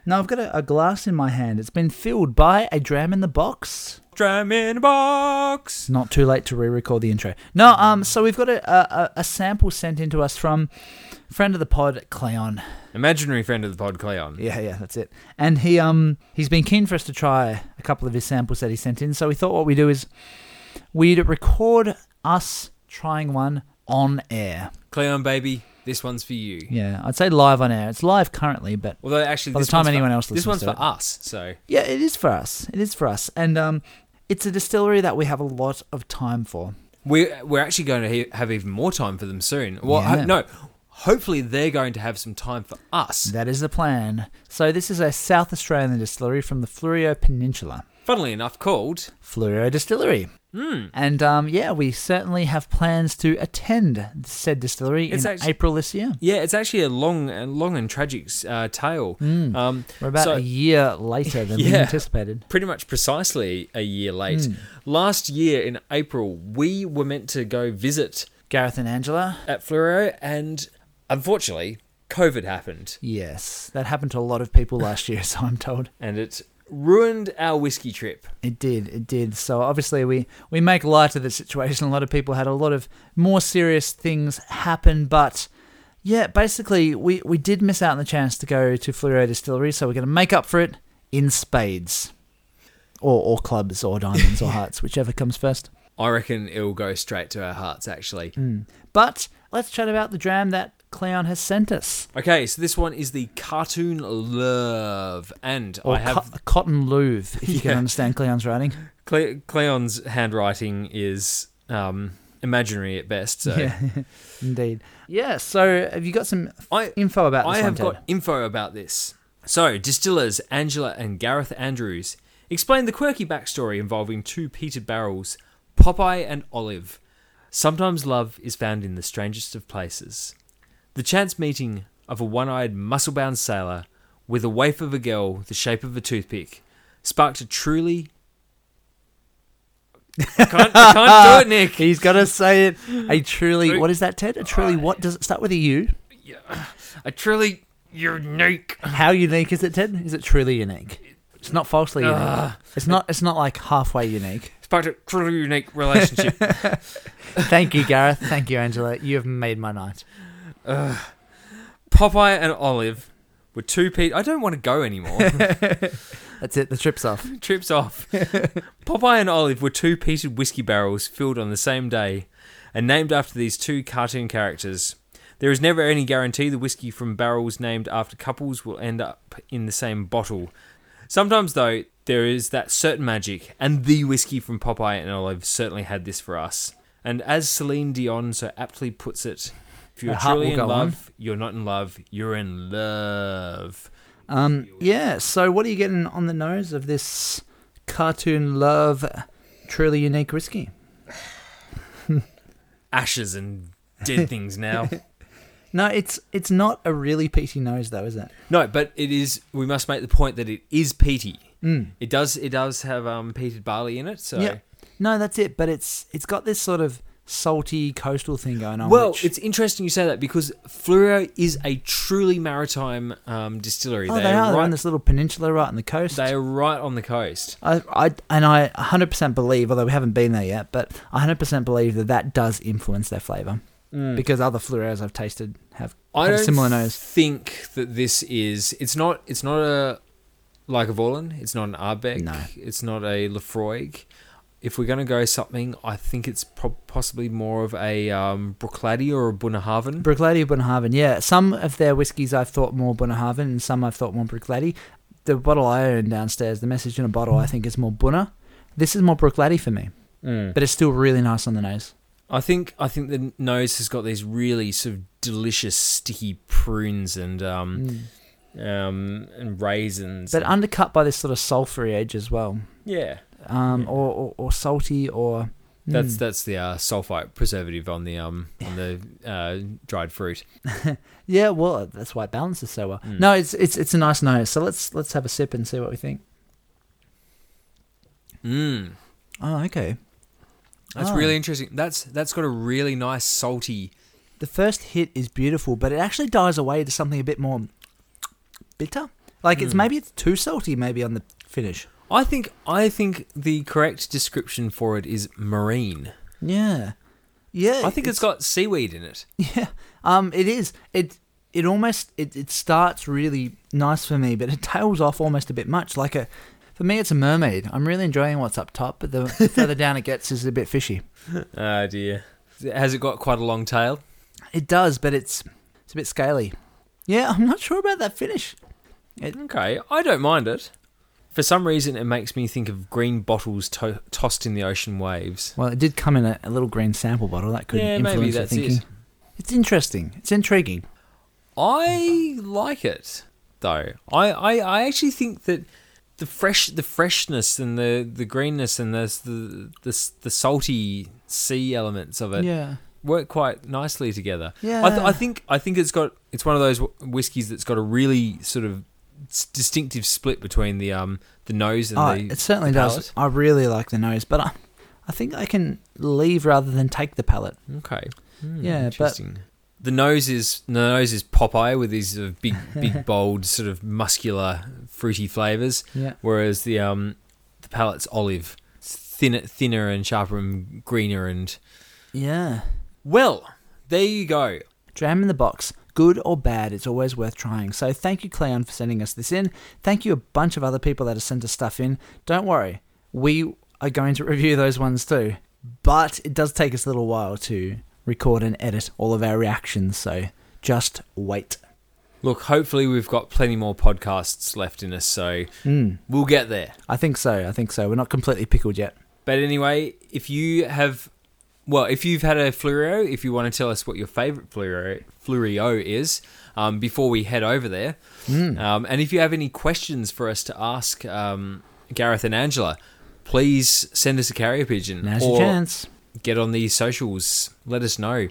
No, I've got a, a glass in my hand. It's been filled by a dram in the box. Drum in the box. It's not too late to re-record the intro. No, um, so we've got a, a, a sample sent in to us from friend of the pod, Cleon. Imaginary friend of the pod, Cleon. Yeah, yeah, that's it. And he um he's been keen for us to try a couple of his samples that he sent in. So we thought what we do is we'd record us trying one on air. Cleon, baby, this one's for you. Yeah, I'd say live on air. It's live currently, but Although, actually, By the this time one's anyone for, else this one's to for it. us. So yeah, it is for us. It is for us, and um, it's a distillery that we have a lot of time for. We're, we're actually going to he- have even more time for them soon. Well, Yeah. ho- no, hopefully they're going to have some time for us. That is the plan. So this is a South Australian distillery from the Fleurieu Peninsula. Funnily enough, called. Fleurieu Distillery. Hmm. And um, yeah, we certainly have plans to attend said distillery It's in actu- April this year. Yeah, it's actually a long and long and tragic uh, tale. Um, We're about so- a year later than we (laughs) anticipated. pretty much precisely a year late. Hmm. Last year in April, we were meant to go visit Gareth and Angela. at Fleurieu, and unfortunately, COVID happened, Yes, that happened to a lot of people last year, (laughs) so I'm told. and it ruined our whiskey trip. It did, it did. So obviously we we make light of the situation. A lot of people had a lot of more serious things happen, but yeah, basically we we did miss out on the chance to go to Fleurieu Distillery, so we're going to make up for it in spades. Or, or clubs or diamonds or (laughs) hearts, whichever comes first. I reckon it'll go straight to our hearts, actually. Mm. But let's chat about the dram that Cleon has sent us. Okay, so this one is the Cartoon Love, and Or I have co- cotton louvre, if you (laughs) can understand Cleon's writing. Cle- Cleon's handwriting is um, imaginary at best. So Yeah, (laughs) indeed. Yeah, so have you got some I info about this I one, have Ted? got info about this. So, distillers Angela and Gareth Andrews explain the quirky backstory involving two peated barrels, Popeye and Olive. Sometimes love is found in the strangest of places. The chance meeting of a one eyed, muscle bound sailor with a waif of a girl the shape of a toothpick sparked a truly. I can't, I can't do it, Nick. (laughs) He's got to say it. A truly, what is that, Ted? A truly, uh, what does it start with a U? A truly unique. How unique is it, Ted? Is it truly unique? It's not falsely uh, unique. Ugh. It's not. It's not like halfway unique. Sparked a truly unique relationship. (laughs) Thank you, Gareth. Thank you, Angela. You have made my night. Popeye and Olive were two Pete. I don't want to go anymore. (laughs) That's it. The trip's off. (laughs) Trips off. Popeye and Olive were two peated whiskey barrels filled on the same day and named after these two cartoon characters. There is never any guarantee the whiskey from barrels named after couples will end up in the same bottle. Sometimes, though, there is that certain magic, and the whiskey from Popeye and Olive certainly had this for us. And as Celine Dion so aptly puts it, if you're truly in go on. love, you're not in love, you're in love. Um. Yeah. So, what are you getting on the nose of this cartoon love, truly unique whiskey? (sighs) Ashes and dead (laughs) things now. No, it's it's not a really peaty nose though, is it? No, but it is. We must make the point that it is peaty. Mm. It does. It does have um, peated barley in it. So, Yeah. No, that's it. But it's it's got this sort of salty coastal thing going on. well, which- it's interesting you say that because Fleurieu is a truly maritime um, distillery. oh, they, are. They're on right. this little peninsula right on the coast. They are right on the coast. I, I and I 100% believe, although we haven't been there yet, but I 100% believe that that does influence their flavour because other Fleurieus I've tasted have, have a don't similar nose. think that this is. It's not. It's not a like a Vorlin. It's not an Ardbeg. No. It's not a Laphroaig. If we're going to go something, I think it's pro- possibly more of a um, Bruichladdich or a Bunnahabhain. Bruichladdich or Bunnahabhain, yeah. Some of their whiskies I've thought more Bunnahabhain and some I've thought more Bruichladdich. The bottle I own downstairs, the message in a bottle, I think is more Bunna. This is more Bruichladdich for me, but it's still really nice on the nose. I think I think the nose has got these really sort of delicious sticky prunes and um, um and raisins. But undercut by this sort of sulphury edge as well. yeah, um, Yeah. or, or, or salty or That's Mm. that's the uh, sulfite preservative on the um on the (laughs) uh, dried fruit. (laughs) Yeah, well, that's why it balances so well. Mm. No, it's it's it's a nice nose. So let's let's have a sip and see what we think. Mm. Oh, okay. That's Oh. really interesting. That's that's got a really nice salty. The first hit is beautiful, but it actually dies away to something a bit more bitter. Like it's Mm. maybe it's too salty, maybe on the finish. I think I think the correct description for it is marine. Yeah, yeah. I think it's got seaweed in it. (laughs) Yeah, um, it is. It it almost it, it starts really nice for me, but it tails off almost a bit much. Like a for me, it's a mermaid. I'm really enjoying what's up top, but the, the (laughs) further down it gets is a bit fishy. (laughs) Oh dear. Has it got quite a long tail? It does, but it's it's a bit scaly. Yeah, I'm not sure about that finish. Okay, I don't mind it. For some reason, it makes me think of green bottles to- tossed in the ocean waves. Well, it did come in a, a little green sample bottle that could yeah, influence maybe your thinking. it. It's interesting. It's intriguing. I like it though. I, I, I actually think that the fresh the freshness and the, the greenness and the, the the the salty sea elements of it yeah. work quite nicely together. Yeah. I, th- I think I think it's got it's one of those whiskies that's got a really sort of distinctive split between the um the nose and Oh, the it certainly the does. I really like the nose, but I, I think I can leave rather than take the palate. Okay. Hmm, Yeah, but- the nose is the nose is Popeye with these sort of big, (laughs) big, bold, sort of muscular, fruity flavors, Yeah. whereas the um the palate's olive, It's thinner, thinner and sharper and greener and Yeah. well, there you go. Jam in the box. Good or bad, it's always worth trying. So thank you, Cleon, for sending us this in. Thank you, a bunch of other people that have sent us stuff in. Don't worry, we are going to (laughs) review those ones too. But it does take us a little while to record and edit all of our reactions, so just wait. Look, hopefully we've got plenty more podcasts left in us, so Mm, we'll get there. I think so. I think so. We're not completely pickled yet. But anyway, if you have, well, if you've had a Fleurieu, if you want to tell us what your favourite Fleurieu, Fleurieu is, um, before we head over there, Mm. um, and if you have any questions for us to ask um, Gareth and Angela, please send us a carrier pigeon Now's or your chance. get on the socials. Let us know.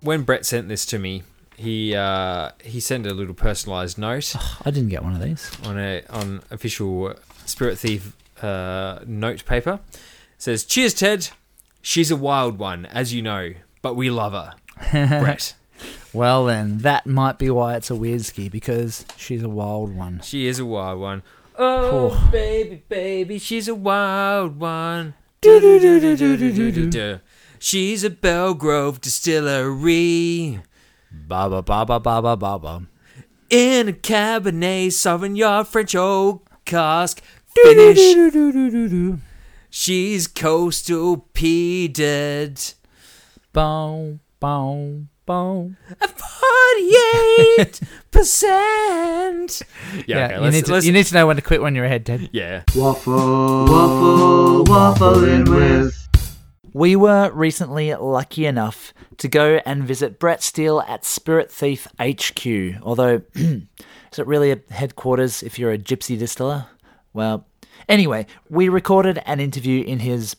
When Brett sent this to me, he uh, he sent a little personalised note I didn't get one of these. on a on official Spirit Thief uh, note paper. It says, "Cheers, Ted. She's a wild one, as you know, but we love her." (laughs) Brett, Well, then, that might be why it's a weird ski, because she's a wild one. she is a wild one. Oh, Oh. baby, baby, she's a wild one. She's a Belgrove distillery Ba ba ba ba ba ba ba ba. in a Cabernet Sauvignon French oak cask finish. She's coastal peated. Bow, bow, bow. Forty-eight (laughs) percent. Yeah, okay, you, need to, you need to know when to quit when you're ahead, Ted. Yeah. Waffle, waffle, waffling with. We were recently lucky enough to go and visit Brett Steele at Spirit Thief HQ. Although, (clears throat) is it really a headquarters if you're a gypsy distiller? Well, anyway, we recorded an interview in his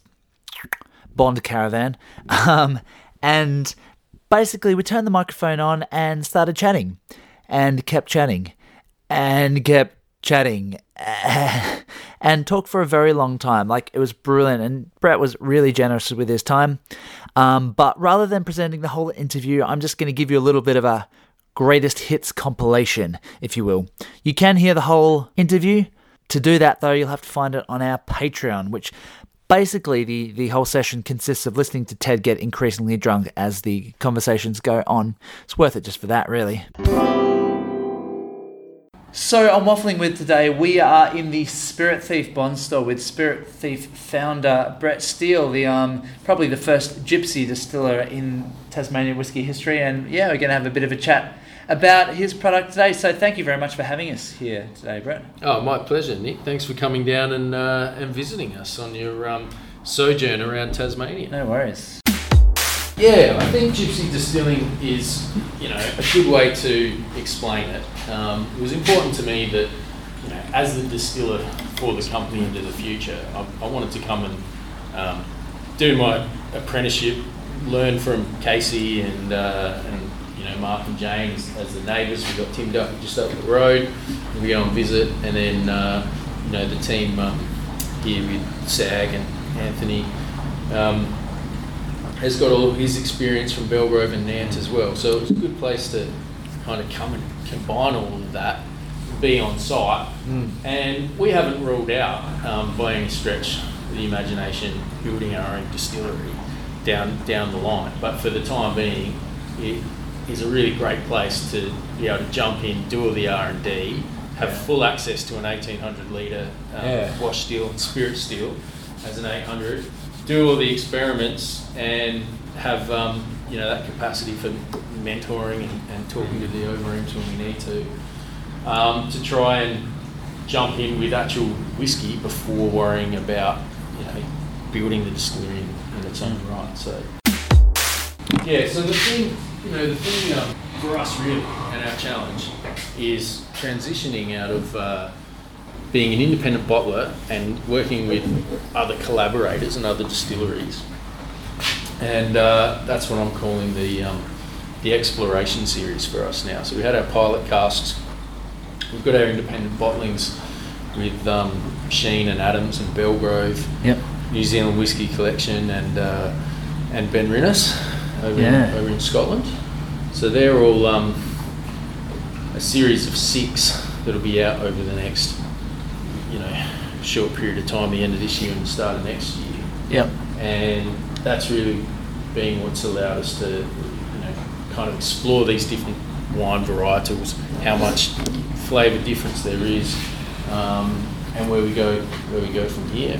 Bond caravan. Um, and basically, we turned the microphone on and started chatting, and kept chatting, and kept chatting, (laughs) and talked for a very long time. Like it was brilliant, and Brett was really generous with his time. Um, but rather than presenting the whole interview, I'm just going to give you a little bit of a greatest hits compilation, if you will. You can hear the whole interview. To do that, though, you'll have to find it on our Patreon, which basically the, the whole session consists of listening to Ted get increasingly drunk as the conversations go on. It's worth it just for that, really. So I'm waffling with today. We are in the Spirit Thief Bond store with Spirit Thief founder Brett Steele, the um probably the first gypsy distiller in Tasmanian whiskey history, and yeah, we're going to have a bit of a chat about his product today. So thank you very much for having us here today, Brett. Oh, my pleasure, Nick. Thanks for coming down and uh, and visiting us on your um, sojourn around Tasmania. No worries. Yeah, I think gypsy distilling is, you know, a good way to explain it. Um, it was important to me that, you know, as the distiller for the company into the future. I, I wanted to come and um, do my apprenticeship, learn from Casey and uh, and you know Mark and Jane as, the neighbours. We've got Tim Duck just up the road. We go and visit, and then uh, you know the team um, here with Sag and Anthony. Um, has got all his experience from Belgrove and Nant as well. So it was a good place to kind of come and combine all of that, be on site. And we haven't ruled out um, by any stretch of the imagination building our own distillery down down the line. But for the time being, it is a really great place to be able to jump in, do all the R and D, have full access to an 1800 litre um, Yeah. wash steel and spirit steel as an 800, do all the experiments and have um, you know that capacity for mentoring and, and talking to the Overeems when we need to, um, to try and jump in with actual whiskey before worrying about you know building the distillery in, in its own right. So yeah, so the thing you know the thing um, for us really and our challenge is transitioning out of uh, being an independent bottler and working with other collaborators and other distilleries. And uh, that's what I'm calling the, um, the exploration series for us now. So we had our pilot casks, we've got our independent bottlings with um, Shene and Adams and Belgrove, Yep. New Zealand Whiskey Collection, and, uh, and Benrinnes over, Yeah. in, over in Scotland. So they're all um, a series of six that'll be out over the next, you know, short period of time, the end of this year and the start of next year. Yep. And that's really being what's allowed us to, you know, kind of explore these different wine varietals, how much flavour difference there is, um, and where we go, where we go from here.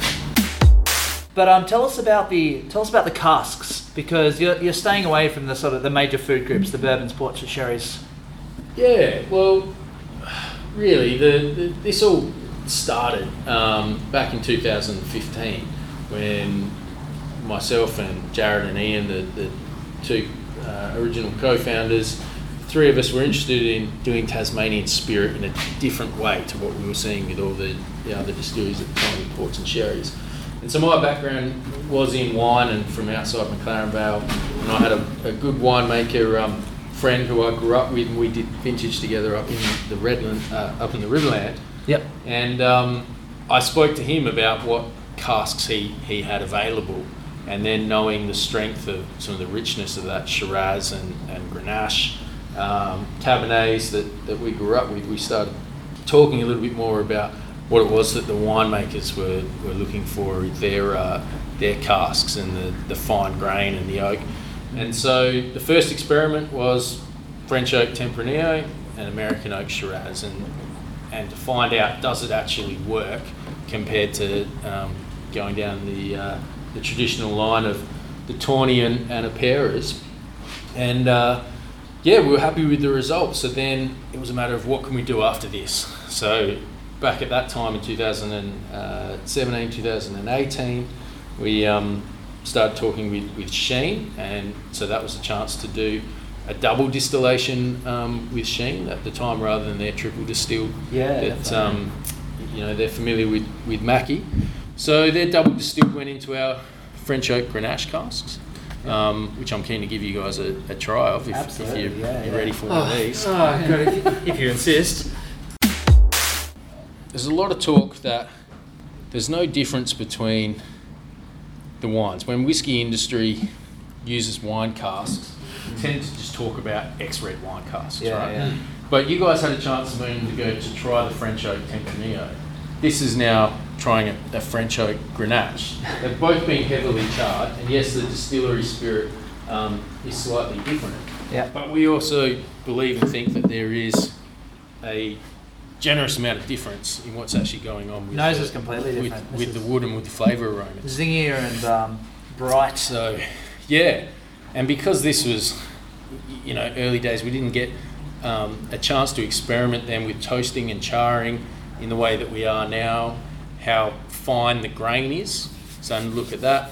But um, tell us about the tell us about the casks because you're, you're staying away from the sort of the major food groups, the bourbons, ports, and sherries. Yeah, well, really, the, the this all started um, back in 2015 when myself and Jared and Ian, the, the two uh, original co-founders, three of us were interested in doing Tasmanian spirit in a different way to what we were seeing with all the, the other distilleries at the time, ports and sherries. And so my background was in wine and from outside McLaren Vale, and I had a, a good winemaker um, friend who I grew up with, and we did vintage together up in the Redland, uh, up in the Riverland. Yep. And um, I spoke to him about what casks he, he had available, and then knowing the strength of some of the richness of that Shiraz and, and Grenache um, Cabernets that, that we grew up with, we started talking a little bit more about what it was that the winemakers were, were looking for their, uh, their casks and the, the fine grain and the oak. And so the first experiment was French oak Tempranillo and American oak Shiraz, and and to find out does it actually work compared to um, going down the uh, the traditional line of the Tawny and, and Aperas. And uh, yeah, we were happy with the results. So then it was a matter of what can we do after this. So back at that time in 2017, 2018, we um, started talking with, with Shene, and so that was a chance to do a double distillation um, with Shene at the time rather than their triple distilled. Yeah, That definitely. um, you know they're familiar with with Mackie, so their double distilled went into our French oak Grenache casks, um, which I'm keen to give you guys a, a try of if, if you're, yeah, you're yeah. ready for one of these. Oh, good, if, if you insist. There's a lot of talk that there's no difference between the wines. When whiskey industry uses wine casks, we tend to just talk about ex-red wine casks, Yeah, right? yeah. But you guys had a chance a moment ago to try the French oak Tempranillo. This is now trying a, a French oak Grenache. They've both been heavily charred, and yes, the distillery spirit um, is slightly different. Yeah. But we also believe and think that there is a generous amount of difference in what's actually going on with, Nose the, is completely with, different. This with the is wood and with the flavour aromas. zingier and um, bright. So, yeah, and because this was, you know, early days, we didn't get um, a chance to experiment then with toasting and charring in the way that we are now, how fine the grain is. So, look at that.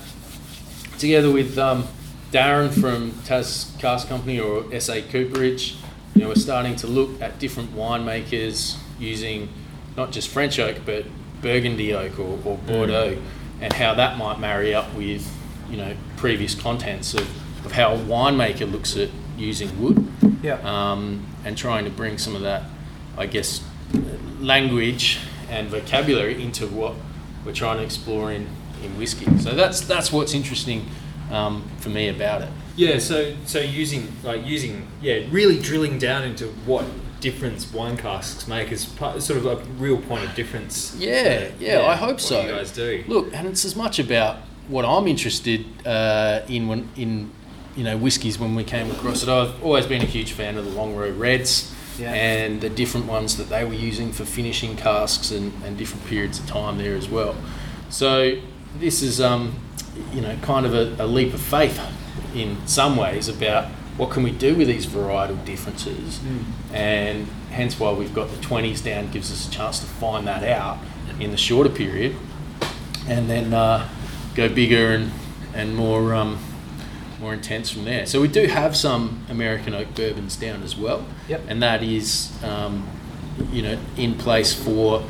Together with um, Darren from Tas Cast Company or SA Cooperage, you know, we're starting to look at different winemakers using not just French oak, but Burgundy oak or, or Bordeaux, and how that might marry up with you know previous contents of, of how a winemaker looks at using wood Yeah. um, and trying to bring some of that, I guess, language and vocabulary into what we're trying to explore in, in whiskey. So that's that's what's interesting um, for me about it. Yeah, so so using like using yeah, really drilling down into what difference wine casks make is part, sort of a real point of difference. Yeah, yeah, I hope what so. You guys do. Look, and it's as much about what I'm interested uh, in when in you know whiskies when we came across it. I've always been a huge fan of the Longrow Reds Yeah. and the different ones that they were using for finishing casks and, and different periods of time there as well. So this is um, you know kind of a, a leap of faith in some ways about what can we do with these varietal differences and hence why we've got the 20s down gives us a chance to find that out in the shorter period and then uh, go bigger and, and more um, more intense from there. So we do have some American oak bourbons down as well, Yep. and that is um, you know in place for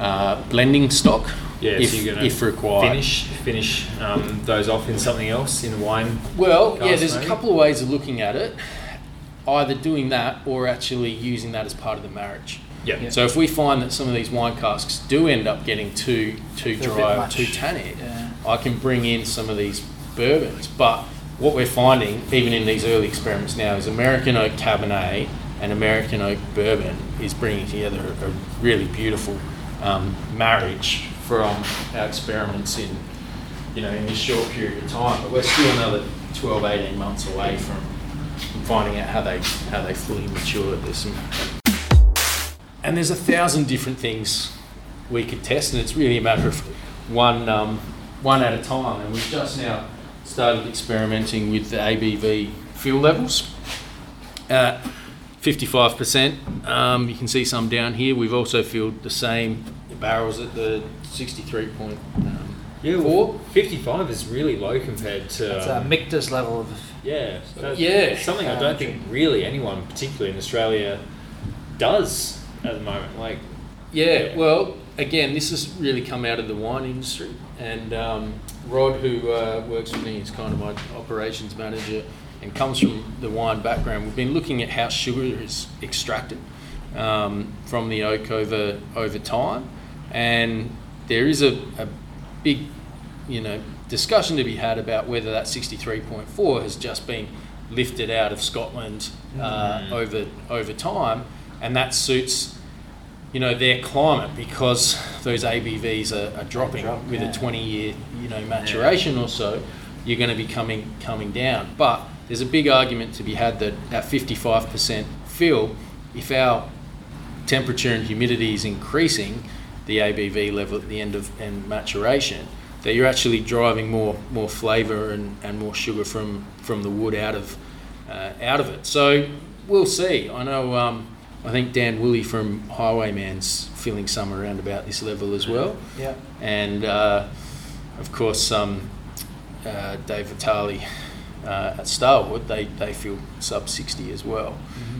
uh, blending stock Yeah, if, so you're gonna if required. finish finish um, those off in something else in a wine. Well, yeah, Cast there's a couple of ways of looking at it. Either doing that or actually using that as part of the marriage. Yeah. So if we find that some of these wine casks do end up getting too too They're dry or too tannic, Yeah. I can bring in some of these bourbons. But what we're finding, even in these early experiments now, is American oak Cabernet and American oak bourbon is bringing together a really beautiful um, marriage from our experiments in, you know, in this short period of time. But we're still another 12, 18 months away from, finding out how they how they fully mature. There's and there's a thousand different things we could test, and it's really a matter of one um, one at a time. And we've just now started experimenting with the ABV fuel levels. Uh, 55%. Um, you can see some down here. We've also filled the same barrels at the 63 point. Um, Yeah, Four? well, 55 is really low compared to. That's a um, Michter's level of. yeah, that's Yeah. something I don't think really anyone, particularly in Australia, does at the moment. Like, Yeah, well, again, this has really come out of the wine industry. And um, Rod, who uh, works with me, is kind of my operations manager and comes from the wine background. We've been looking at how sugar is extracted um, from the oak over over time, and there is a, a big, you know, discussion to be had about whether that 63.4 has just been lifted out of Scotland uh, over over time, and that suits you know their climate because those ABVs are, are dropping Drop, with yeah. a 20 year you know maturation or so you're going to be coming coming down. But there's a big argument to be had that at 55% fill if our temperature and humidity is increasing the ABV level at the end of and maturation that you're actually driving more more flavor and, and more sugar from from the wood out of uh, out of it. So we'll see. I know um, I think Dan Woolley from Highwayman's feeling some around about this level as well. Yeah. and uh, of course um, uh, Dave Vitale uh, at Starward they, they feel sub 60 as well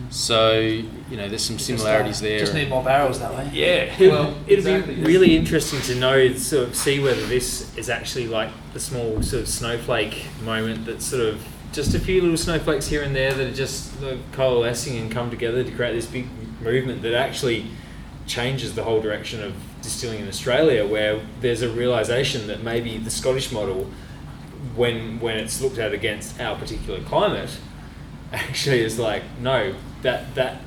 so you know there's some similarities there Just need more barrels that way. Yeah, well, it'd exactly. be really interesting to know, sort of, see whether this is actually like the small sort of snowflake moment that's sort of just a few little snowflakes here and there that are just uh, coalescing and come together to create this big movement that actually changes the whole direction of distilling in Australia, where there's a realization that maybe the Scottish model, when when it's looked at against our particular climate, (laughs) actually is like no that that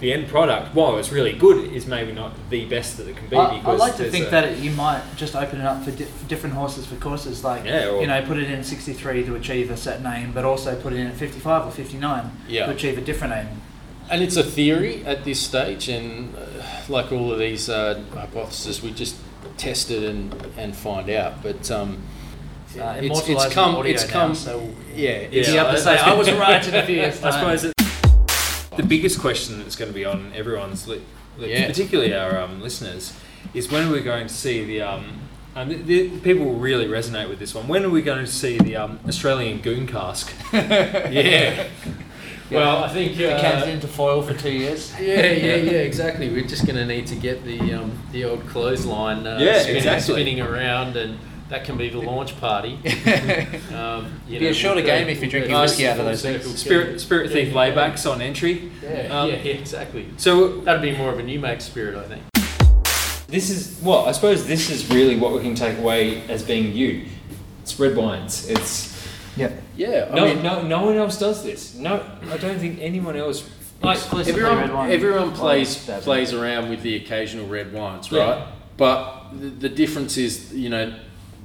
the end product while it's really good is maybe not the best that it can be I, because I like to think a- that it, you might just open it up for, di- for different horses for courses, like Yeah, or- you know, put it in 63 to achieve a set aim, but also put it in at 55 or 59 Yeah. to achieve a different aim. And it's a theory at this stage, and uh, like all of these uh, hypotheses, we just test it and, and find out. But um, It's, uh, it's, it's immortalised in come, audio it's now, come, so yeah, it's, you have to say, I was right in a few years' (laughs) I suppose it, the biggest question that's going to be on everyone's li- lips, Yeah. particularly our um, listeners, is when are we going to see the um, and the, the, people will really resonate with this one. When are we going to see the um, Australian goon cask? (laughs) yeah. Well, I think The cans uh, into foil for two years. yeah, yeah, yeah, exactly. We're just going to need to get the um, the old clothesline uh, Yeah, spinning, exactly. spinning around, and that can be the launch party. (laughs) Um, you Be a know, shorter we'll go- game if you're drinking go whiskey out of those things. Spirit Spirit Yeah, Thief yeah. laybacks on entry. Yeah, Um, yeah, yeah, exactly. So That'd be more of a new make spirit, I think. this is well, I suppose this is really what we can take away as being you. It's red wines. It's Yep. Yeah, I no, mean, no, no one else does this. No, I don't think anyone else. like Exclusively everyone, red wine. everyone plays Well, plays around with the occasional red wines, Yeah. right? But the, the difference is, you know,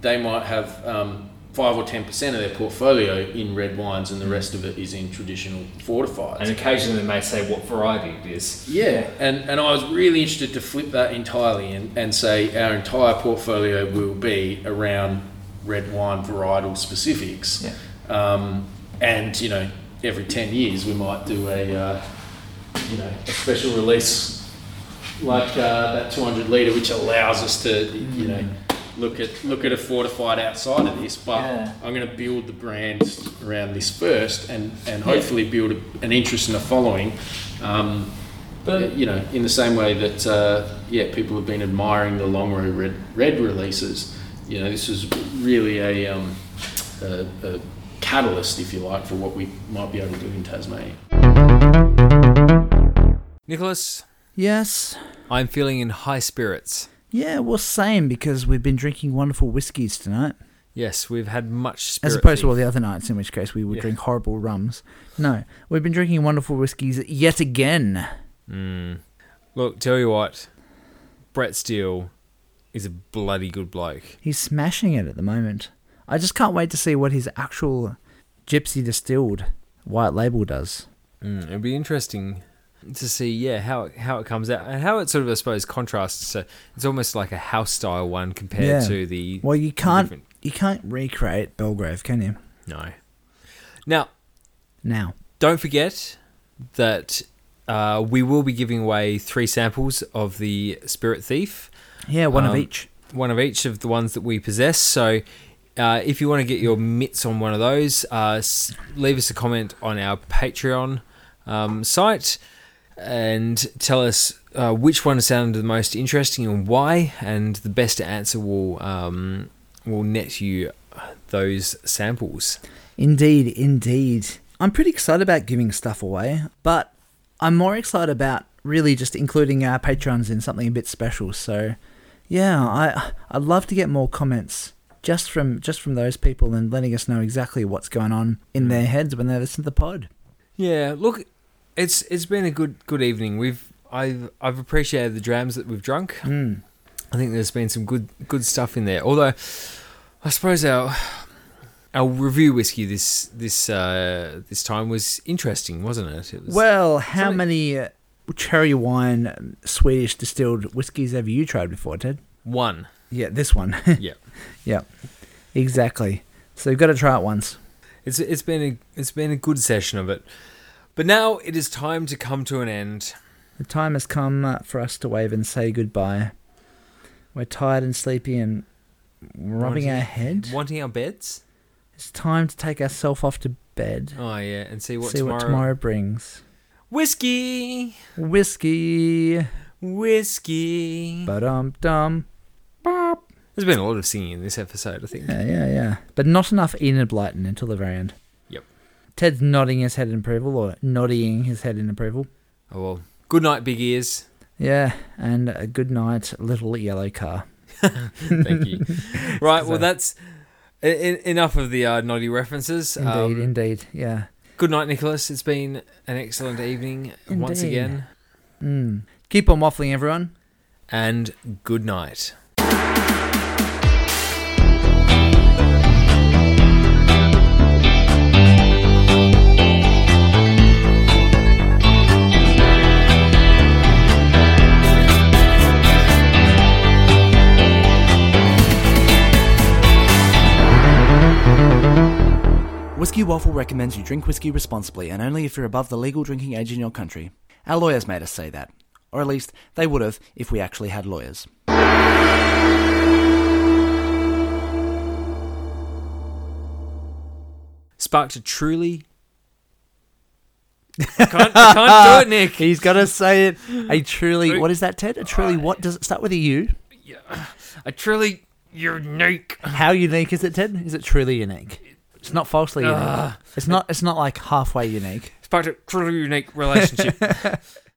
they might have um, five or ten percent of their portfolio in red wines, and the rest of it is in traditional fortifieds. And occasionally they may say what variety it is. Yeah, and, and I was really interested to flip that entirely and, and say our entire portfolio will be around red wine varietal specifics. Yeah. Um, and, you know, every 10 years we might do a, uh, you know, a special release like uh, that 200 litre, which allows us to, you know, look at look at a fortified outside of this. But Yeah. I'm going to build the brand around this first, and and hopefully build a, an interest and a following. Um, but you know, in the same way that uh, yeah, people have been admiring the Longrow red red releases. You know, this is really a, um, a, a catalyst, if you like, for what we might be able to do in Tasmania. Nicholas, Yes. I'm feeling in high spirits. Yeah, well, same because we've been drinking wonderful whiskies tonight, Yes, we've had much spirit. as opposed to all the other nights, in which case we would Yeah. drink horrible rums. No, we've been drinking wonderful whiskies yet again. Mm. Look, tell you what, Brett Steele is a bloody good bloke. He's smashing it at the moment. I just can't wait to see what his actual gypsy distilled white label does. Mm, it'll be interesting to see, yeah, how it, how it comes out and how it sort of, I suppose, contrasts. So it's almost like a house style one compared Yeah. to the. Well, you can't different- you can't recreate Belgrave, can you? No. Now, Now, don't forget that uh, we will be giving away three samples of the Spirit Thief. yeah, one of Um, each. one of each of the ones that we possess. So, uh, if you want to get your mitts on one of those, uh, leave us a comment on our Patreon um, site and tell us uh, which one sounded the most interesting and why. And the best answer will um, will net you those samples. Indeed, indeed. I'm pretty excited about giving stuff away, but I'm more excited about really just including our patrons in something a bit special. So, yeah, I I'd love to get more comments just from just from those people and letting us know exactly what's going on in their heads when they listen to the pod. Yeah, look, it's it's been a good good evening. We've I've I've appreciated the drams that we've drunk. Mm. I think there's been some good good stuff in there. Although, I suppose our our review whiskey this this uh, this time was interesting, wasn't it? It was Well, how many uh, cherry wine um, Swedish distilled whiskies have you tried before, Ted? one. Yeah, this one. (laughs) Yeah, yeah, exactly. So you've got to try it once. it's it's been a it's been a good session of it. But now it is time to come to an end. The time has come uh, for us to wave and say goodbye. We're tired and sleepy and rubbing Wanting- our head. Wanting our beds. It's time to take ourselves off to bed. Oh yeah, and see what see tomorrow. what tomorrow brings. Whiskey, Whiskey. whiskey. Ba dum dum. Bop. There's been a lot of singing in this episode, I think. Yeah, yeah, yeah. But not enough Enid Blyton until the very end. Ted's nodding his head in approval, or nodding his head in approval. Oh well. Good night, big ears. Yeah, and a good night, little yellow car. (laughs) Thank you. (laughs) right, well, that's e- enough of the uh, naughty references. Indeed, Um, indeed, yeah. good night, Nicholas. It's been an excellent evening once again. Mm. Keep on waffling, everyone. And good night. Whiskey Waffle recommends you drink whiskey responsibly and only if you're above the legal drinking age in your country. Our lawyers made us say that. Or at least, they would have if we actually had lawyers. Sparked a truly. I can't, I can't do it, Nick. (laughs) He's got to say it. A truly. What is that, Ted? A truly uh, what? Does it start with a U? Yeah. A truly unique. How unique is it, Ted? Is it truly unique? It's not falsely unique. It's not. It's not like halfway unique. It's part of truly unique relationship. (laughs)